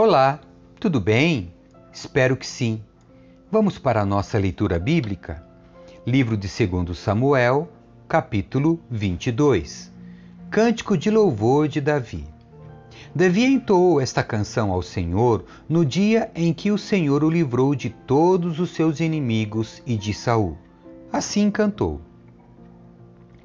Olá, tudo bem? Espero que sim. Vamos para a nossa leitura bíblica? Livro de 2 Samuel, capítulo 22. Cântico de louvor de Davi. Davi entoou esta canção ao Senhor no dia em que o Senhor o livrou de todos os seus inimigos e de Saul. Assim cantou: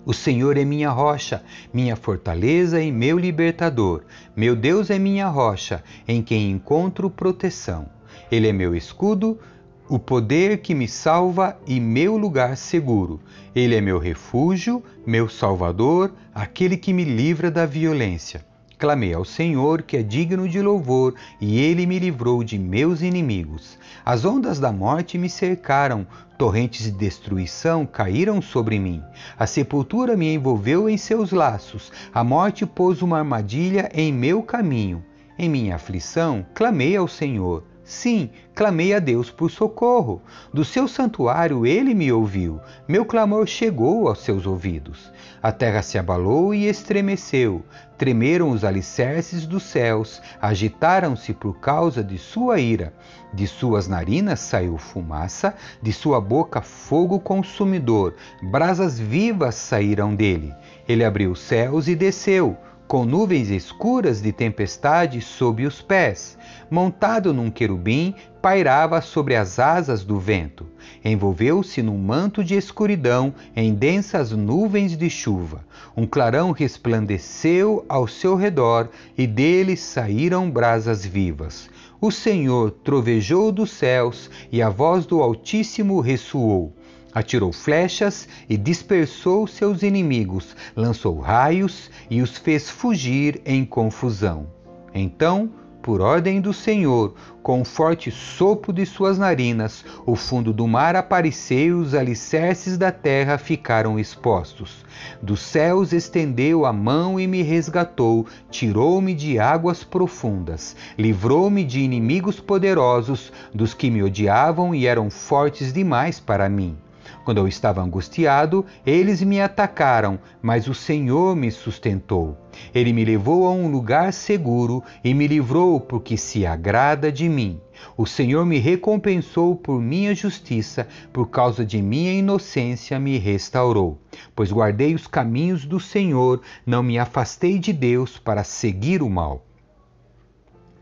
o Senhor é minha rocha, minha fortaleza e meu libertador. Meu Deus é minha rocha, em quem encontro proteção. Ele é meu escudo, o poder que me salva e meu lugar seguro. Ele é meu refúgio, meu salvador, aquele que me livra da violência. Clamei ao Senhor, que é digno de louvor, e ele me livrou de meus inimigos. As ondas da morte me cercaram, torrentes de destruição caíram sobre mim. A sepultura me envolveu em seus laços, a morte pôs uma armadilha em meu caminho. Em minha aflição, clamei ao Senhor. Sim, clamei a Deus por socorro. Do seu santuário ele me ouviu. Meu clamor chegou aos seus ouvidos. A terra se abalou e estremeceu. Tremeram os alicerces dos céus, agitaram-se por causa de sua ira. De suas narinas saiu fumaça, de sua boca fogo consumidor. Brasas vivas saíram dele. Ele abriu os céus e desceu com nuvens escuras de tempestade sob os pés. Montado num querubim, pairava sobre as asas do vento. Envolveu-se num manto de escuridão, em densas nuvens de chuva. Um clarão resplandeceu ao seu redor e dele saíram brasas vivas. O Senhor trovejou dos céus e a voz do Altíssimo ressoou atirou flechas e dispersou seus inimigos, lançou raios e os fez fugir em confusão. Então, por ordem do Senhor, com um forte sopro de suas narinas, o fundo do mar apareceu e os alicerces da terra ficaram expostos. Dos céus estendeu a mão e me resgatou, tirou-me de águas profundas, livrou-me de inimigos poderosos, dos que me odiavam e eram fortes demais para mim. Quando eu estava angustiado, eles me atacaram, mas o Senhor me sustentou. Ele me levou a um lugar seguro e me livrou porque se agrada de mim. O Senhor me recompensou por minha justiça, por causa de minha inocência me restaurou. Pois guardei os caminhos do Senhor, não me afastei de Deus para seguir o mal.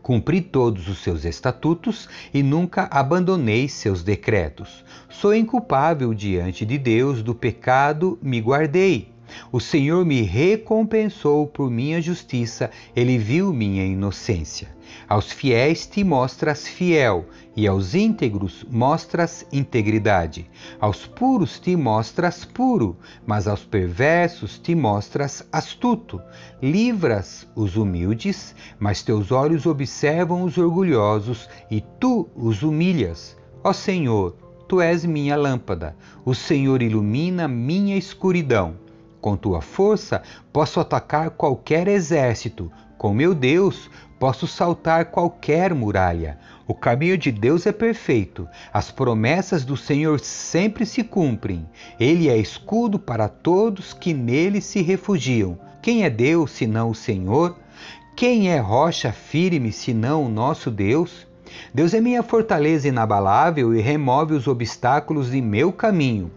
Cumpri todos os seus estatutos e nunca abandonei seus decretos. Sou inculpável diante de Deus, do pecado me guardei. O Senhor me recompensou por minha justiça, ele viu minha inocência. Aos fiéis te mostras fiel, e aos íntegros mostras integridade. Aos puros te mostras puro, mas aos perversos te mostras astuto. Livras os humildes, mas teus olhos observam os orgulhosos, e tu os humilhas. Ó Senhor, tu és minha lâmpada, o Senhor ilumina minha escuridão. Com tua força posso atacar qualquer exército. Com meu Deus posso saltar qualquer muralha. O caminho de Deus é perfeito. As promessas do Senhor sempre se cumprem. Ele é escudo para todos que nele se refugiam. Quem é Deus senão o Senhor? Quem é rocha firme senão o nosso Deus? Deus é minha fortaleza inabalável e remove os obstáculos de meu caminho.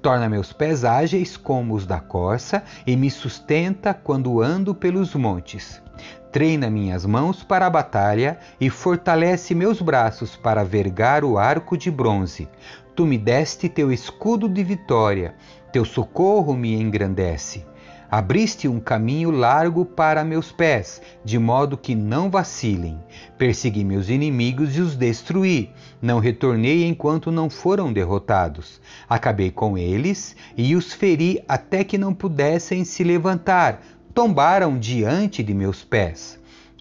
Torna meus pés ágeis como os da corça e me sustenta quando ando pelos montes. Treina minhas mãos para a batalha e fortalece meus braços para vergar o arco de bronze. Tu me deste teu escudo de vitória, teu socorro me engrandece. Abriste um caminho largo para meus pés, de modo que não vacilem. Persegui meus inimigos e os destruí. Não retornei enquanto não foram derrotados. Acabei com eles e os feri até que não pudessem se levantar. Tombaram diante de meus pés.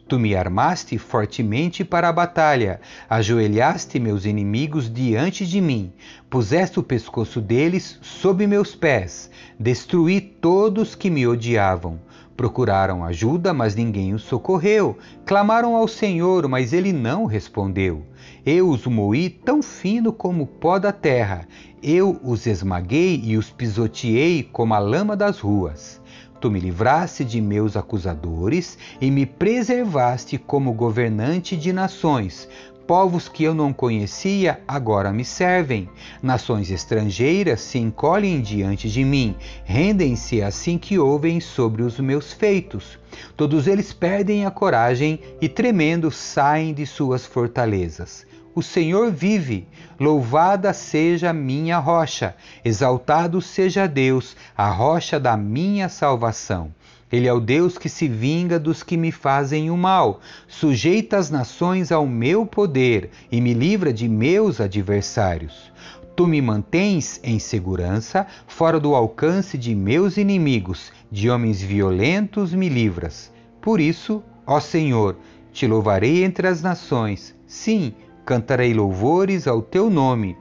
Tu me armaste fortemente para a batalha, ajoelhaste meus inimigos diante de mim, puseste o pescoço deles sob meus pés, destruí todos que me odiavam. Procuraram ajuda, mas ninguém os socorreu. Clamaram ao Senhor, mas ele não respondeu. Eu os moí tão fino como o pó da terra. Eu os esmaguei e os pisoteei como a lama das ruas. Tu me livraste de meus acusadores e me preservaste como governante de nações. Povos que eu não conhecia agora me servem. Nações estrangeiras se encolhem diante de mim, rendem-se assim que ouvem sobre os meus feitos. Todos eles perdem a coragem e, tremendo, saem de suas fortalezas. O Senhor vive, louvada seja minha rocha, exaltado seja Deus, a rocha da minha salvação. Ele é o Deus que se vinga dos que me fazem o mal, sujeita as nações ao meu poder e me livra de meus adversários. Tu me mantens em segurança, fora do alcance de meus inimigos, de homens violentos me livras. Por isso, ó Senhor, te louvarei entre as nações. Sim, cantarei louvores ao teu nome.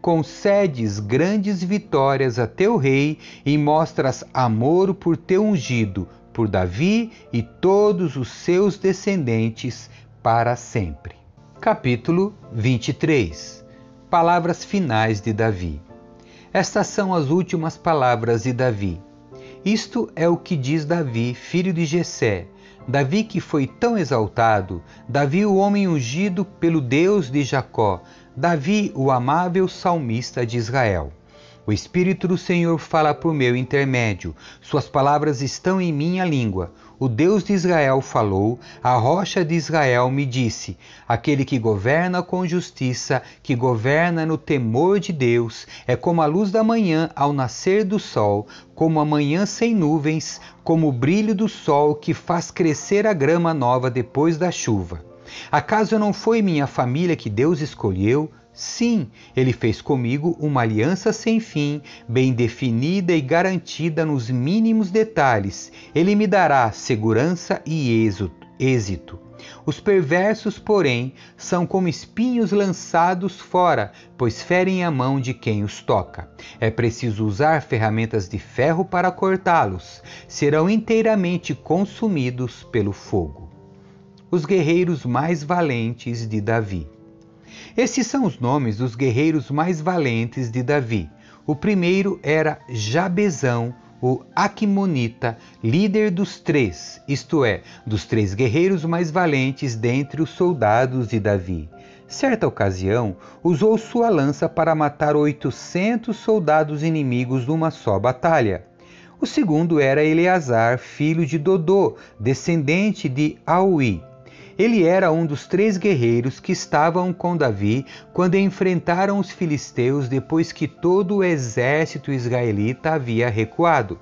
Concedes grandes vitórias a teu rei e mostras amor por teu ungido, por Davi e todos os seus descendentes para sempre. Capítulo 23 Palavras finais de Davi. Estas são as últimas palavras de Davi. Isto é o que diz Davi, filho de Jessé, Davi que foi tão exaltado, Davi o homem ungido pelo Deus de Jacó, Davi o amável salmista de Israel. O Espírito do Senhor fala por meu intermédio, suas palavras estão em minha língua. O Deus de Israel falou, a rocha de Israel me disse: aquele que governa com justiça, que governa no temor de Deus, é como a luz da manhã ao nascer do sol, como a manhã sem nuvens, como o brilho do sol que faz crescer a grama nova depois da chuva. Acaso não foi minha família que Deus escolheu? Sim, ele fez comigo uma aliança sem fim, bem definida e garantida nos mínimos detalhes. Ele me dará segurança e êxito. Os perversos, porém, são como espinhos lançados fora, pois ferem a mão de quem os toca. É preciso usar ferramentas de ferro para cortá-los. Serão inteiramente consumidos pelo fogo. Os guerreiros mais valentes de Davi. Estes são os nomes dos guerreiros mais valentes de Davi. O primeiro era Jabezão, o Aquimonita, líder dos três, isto é, dos três guerreiros mais valentes dentre os soldados de Davi. Certa ocasião, usou sua lança para matar 800 soldados inimigos numa só batalha. O segundo era Eleazar, filho de Dodô, descendente de Aui. Ele era um dos três guerreiros que estavam com Davi quando enfrentaram os filisteus depois que todo o exército israelita havia recuado.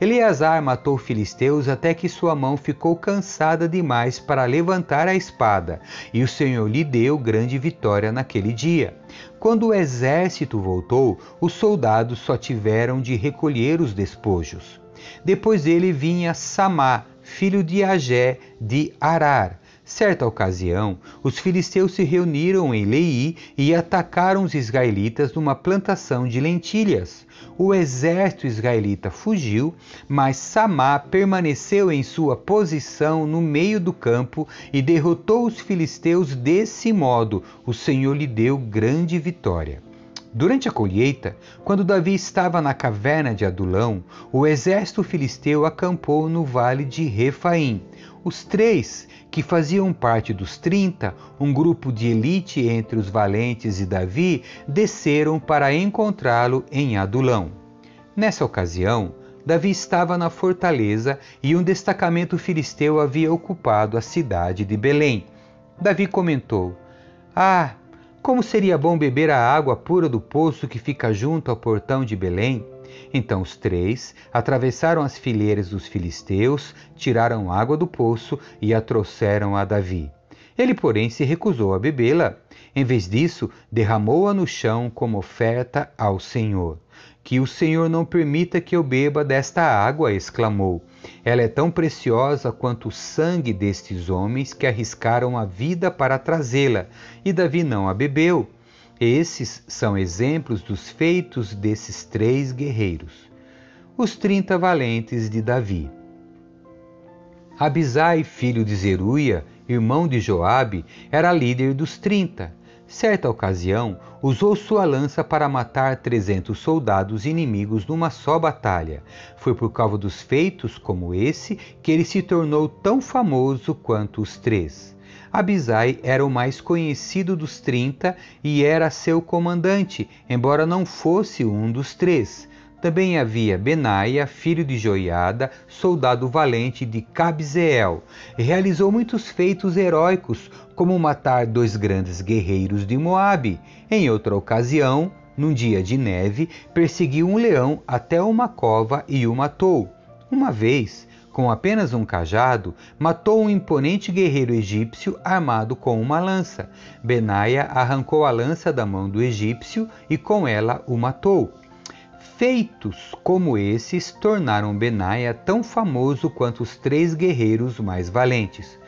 Eleazar matou filisteus até que sua mão ficou cansada demais para levantar a espada, e o Senhor lhe deu grande vitória naquele dia. Quando o exército voltou, os soldados só tiveram de recolher os despojos. Depois dele vinha Samá, filho de Agé de Arar, Certa ocasião, os filisteus se reuniram em Lei e atacaram os israelitas numa plantação de lentilhas. O exército israelita fugiu, mas Samá permaneceu em sua posição no meio do campo e derrotou os filisteus desse modo. O Senhor lhe deu grande vitória. Durante a colheita, quando Davi estava na caverna de Adulão, o exército filisteu acampou no vale de Refaim. Os três, que faziam parte dos trinta, um grupo de elite entre os valentes e Davi, desceram para encontrá-lo em Adulão. Nessa ocasião, Davi estava na fortaleza e um destacamento filisteu havia ocupado a cidade de Belém. Davi comentou: Ah, como seria bom beber a água pura do poço que fica junto ao portão de Belém? Então os três atravessaram as fileiras dos filisteus, tiraram água do poço e a trouxeram a Davi. Ele, porém, se recusou a bebê-la. Em vez disso, derramou-a no chão como oferta ao Senhor. Que o Senhor não permita que eu beba desta água, exclamou. Ela é tão preciosa quanto o sangue destes homens que arriscaram a vida para trazê-la, e Davi não a bebeu. Esses são exemplos dos feitos desses três guerreiros. Os trinta valentes de Davi. Abisai, filho de Zeruia, irmão de Joabe, era líder dos trinta. Certa ocasião, usou sua lança para matar trezentos soldados inimigos numa só batalha. Foi por causa dos feitos como esse que ele se tornou tão famoso quanto os três. Abisai era o mais conhecido dos trinta e era seu comandante, embora não fosse um dos três. Também havia Benaia, filho de Joiada, soldado valente de Cabzeel. Realizou muitos feitos heróicos, como matar dois grandes guerreiros de Moabe. Em outra ocasião, num dia de neve, perseguiu um leão até uma cova e o matou. Uma vez, com apenas um cajado, matou um imponente guerreiro egípcio armado com uma lança. Benaia arrancou a lança da mão do egípcio e com ela o matou. Feitos como esses tornaram Benaia tão famoso quanto os três guerreiros mais valentes.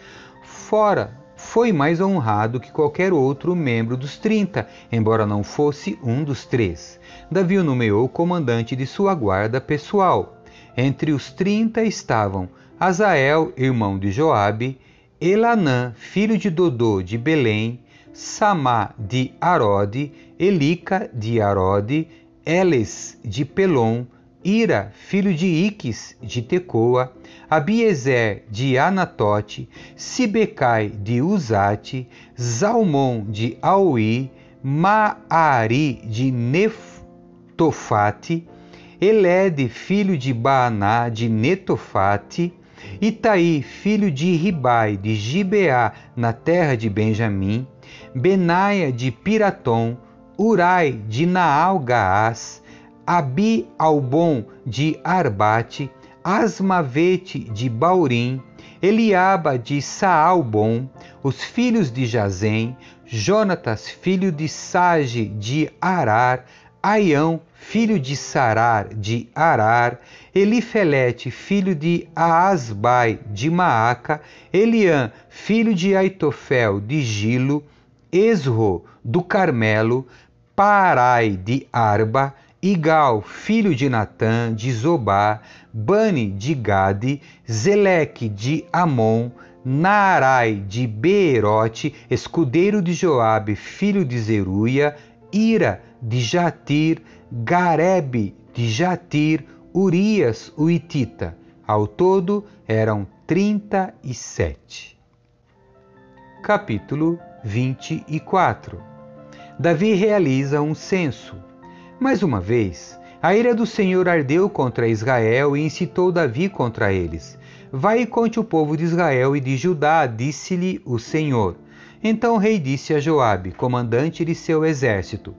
Fora, foi mais honrado que qualquer outro membro dos trinta, embora não fosse um dos três. Davi o nomeou comandante de sua guarda pessoal. Entre os trinta estavam Azael, irmão de Joabe, Elanã, filho de Dodô de Belém, Samá de Arode, Elica de Arode, Eles de Pelon, Ira, filho de Iques de Tecoa, Abiezer de Anatote, Sibecai de Uzate, Zalmon de Aui, Maari de Netofate, Elede, filho de Baaná de Netofate, Itaí, filho de Ribai de Gibeá, na terra de Benjamim, Benaia de Piratom, Urai de Naal-Gaás, Abi Albon de Arbate, Asmavete de Baurim, Eliaba de Saalbon, os filhos de Jazem, Jonatas, filho de Sage de Arar, Aião, filho de Sarar de Arar, Elifelete, filho de Aasbai de Maaca, Eliã, filho de Aitofel de Gilo, Esro do Carmelo, Parai de Arba, Igal, filho de Natã, de Zobá, Bani de Gade, Zeleque de Amon, Naarai de Beerote, escudeiro de Joabe, filho de Zeruia, Ira de Jatir, Garebe de Jatir, Urias o Itita. Ao todo eram trinta e sete. Capítulo 24 Davi realiza um censo. Mais uma vez, a ira do Senhor ardeu contra Israel e incitou Davi contra eles. Vai e conte o povo de Israel e de Judá, disse-lhe o Senhor. Então o rei disse a Joabe, comandante de seu exército: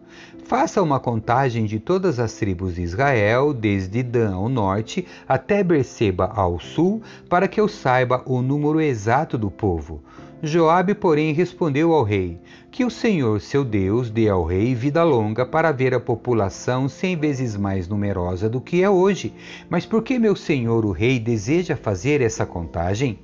Faça uma contagem de todas as tribos de Israel, desde Dan ao norte até Berseba ao sul, para que eu saiba o número exato do povo. Joabe, porém, respondeu ao rei: Que o Senhor, seu Deus, dê ao rei vida longa para ver a população cem vezes mais numerosa do que é hoje. Mas por que meu senhor, o rei, deseja fazer essa contagem?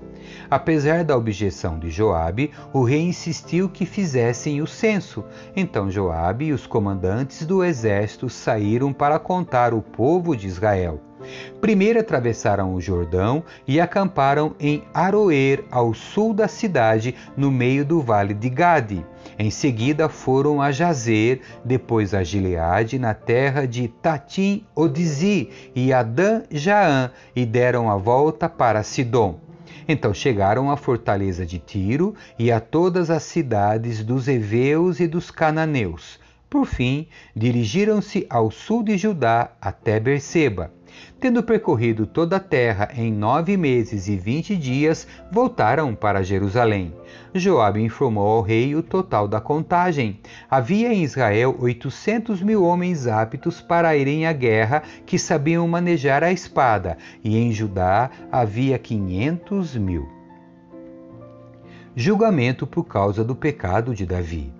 Apesar da objeção de Joabe, o rei insistiu que fizessem o censo. Então Joabe e os comandantes do exército saíram para contar o povo de Israel. Primeiro atravessaram o Jordão e acamparam em Aroer, ao sul da cidade, no meio do vale de Gade. Em seguida foram a Jazer, depois a Gileade, na terra de Tatim Odizi e Adã Jaã, e deram a volta para Sidom. Então chegaram à fortaleza de Tiro e a todas as cidades dos heveus e dos cananeus. Por fim, dirigiram-se ao sul de Judá até Berseba. Tendo percorrido toda a terra em nove meses e vinte dias, voltaram para Jerusalém. Joabe informou ao rei o total da contagem. Havia em Israel oitocentos mil homens aptos para irem à guerra que sabiam manejar a espada, e em Judá havia quinhentos mil. Julgamento por causa do pecado de Davi.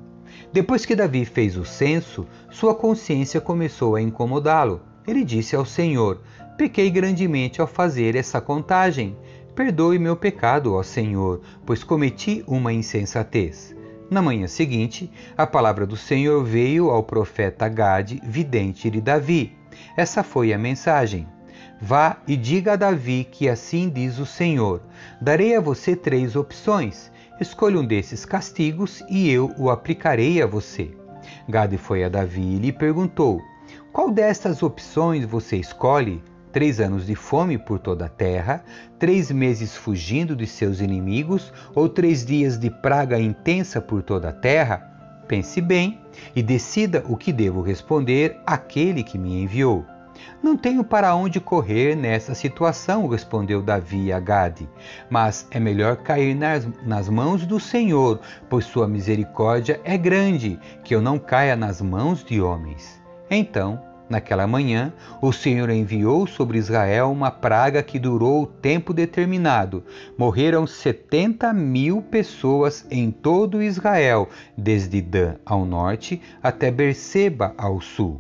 Depois que Davi fez o censo, sua consciência começou a incomodá-lo. Ele disse ao Senhor: Pequei grandemente ao fazer essa contagem. Perdoe meu pecado, ó Senhor, pois cometi uma insensatez. Na manhã seguinte, a palavra do Senhor veio ao profeta Gade, vidente de Davi. Essa foi a mensagem. Vá e diga a Davi que assim diz o Senhor: Darei a você três opções. Escolha um desses castigos e eu o aplicarei a você. Gade foi a Davi e lhe perguntou: Qual destas opções você escolhe? Três anos de fome por toda a terra, três meses fugindo de seus inimigos ou três dias de praga intensa por toda a terra? Pense bem e decida o que devo responder àquele que me enviou. Não tenho para onde correr nessa situação, respondeu Davi a Gade. Mas é melhor cair nas, nas mãos do Senhor, pois sua misericórdia é grande, que eu não caia nas mãos de homens. Então, naquela manhã, o Senhor enviou sobre Israel uma praga que durou o tempo determinado. Morreram setenta mil pessoas em todo Israel, desde Dan ao norte até Berseba ao sul.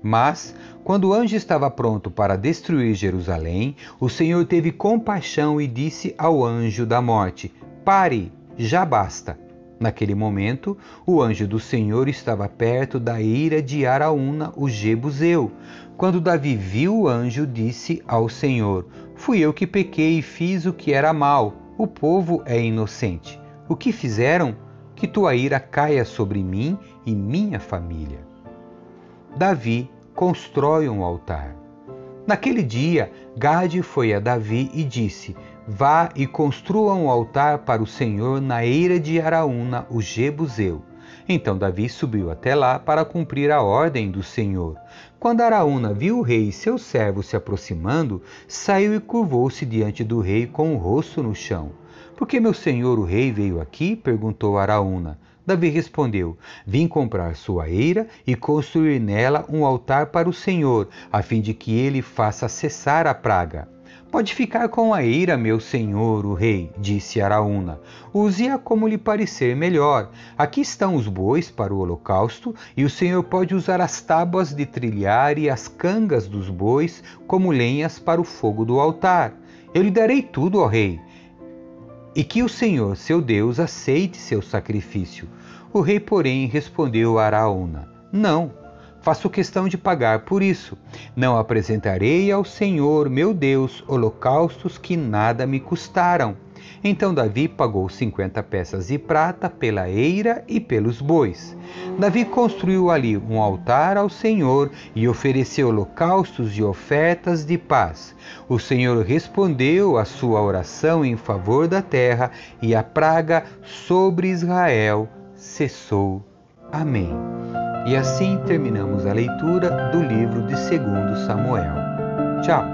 Mas, quando o anjo estava pronto para destruir Jerusalém, o Senhor teve compaixão e disse ao anjo da morte: Pare, já basta. Naquele momento, o anjo do Senhor estava perto da ira de Araúna, o Jebuseu. Quando Davi viu o anjo, disse ao Senhor: Fui eu que pequei e fiz o que era mal. O povo é inocente. O que fizeram? Que tua ira caia sobre mim e minha família. Davi constrói um altar. Naquele dia, Gade foi a Davi e disse: Vá e construa um altar para o Senhor na eira de Araúna, o Jebuseu. Então Davi subiu até lá para cumprir a ordem do Senhor. Quando Araúna viu o rei e seus servos se aproximando, saiu e curvou-se diante do rei com o rosto no chão. Por que meu senhor o rei veio aqui? perguntou Araúna. Davi respondeu: Vim comprar sua eira e construir nela um altar para o Senhor, a fim de que ele faça cessar a praga. Pode ficar com a eira, meu senhor, o rei, disse Araúna. Use-a como lhe parecer melhor. Aqui estão os bois para o holocausto, e o senhor pode usar as tábuas de trilhar e as cangas dos bois como lenhas para o fogo do altar. Eu lhe darei tudo, ó rei e que o Senhor, seu Deus, aceite seu sacrifício. O rei, porém, respondeu a Araúna: Não, faço questão de pagar por isso. Não apresentarei ao Senhor, meu Deus, holocaustos que nada me custaram. Então Davi pagou cinquenta peças de prata pela eira e pelos bois. Davi construiu ali um altar ao Senhor e ofereceu holocaustos e ofertas de paz. O Senhor respondeu à sua oração em favor da terra e a praga sobre Israel cessou. Amém. E assim terminamos a leitura do livro de 2 Samuel. Tchau.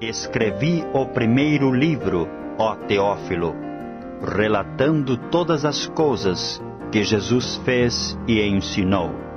Escrevi o primeiro livro, ó Teófilo, relatando todas as coisas que Jesus fez e ensinou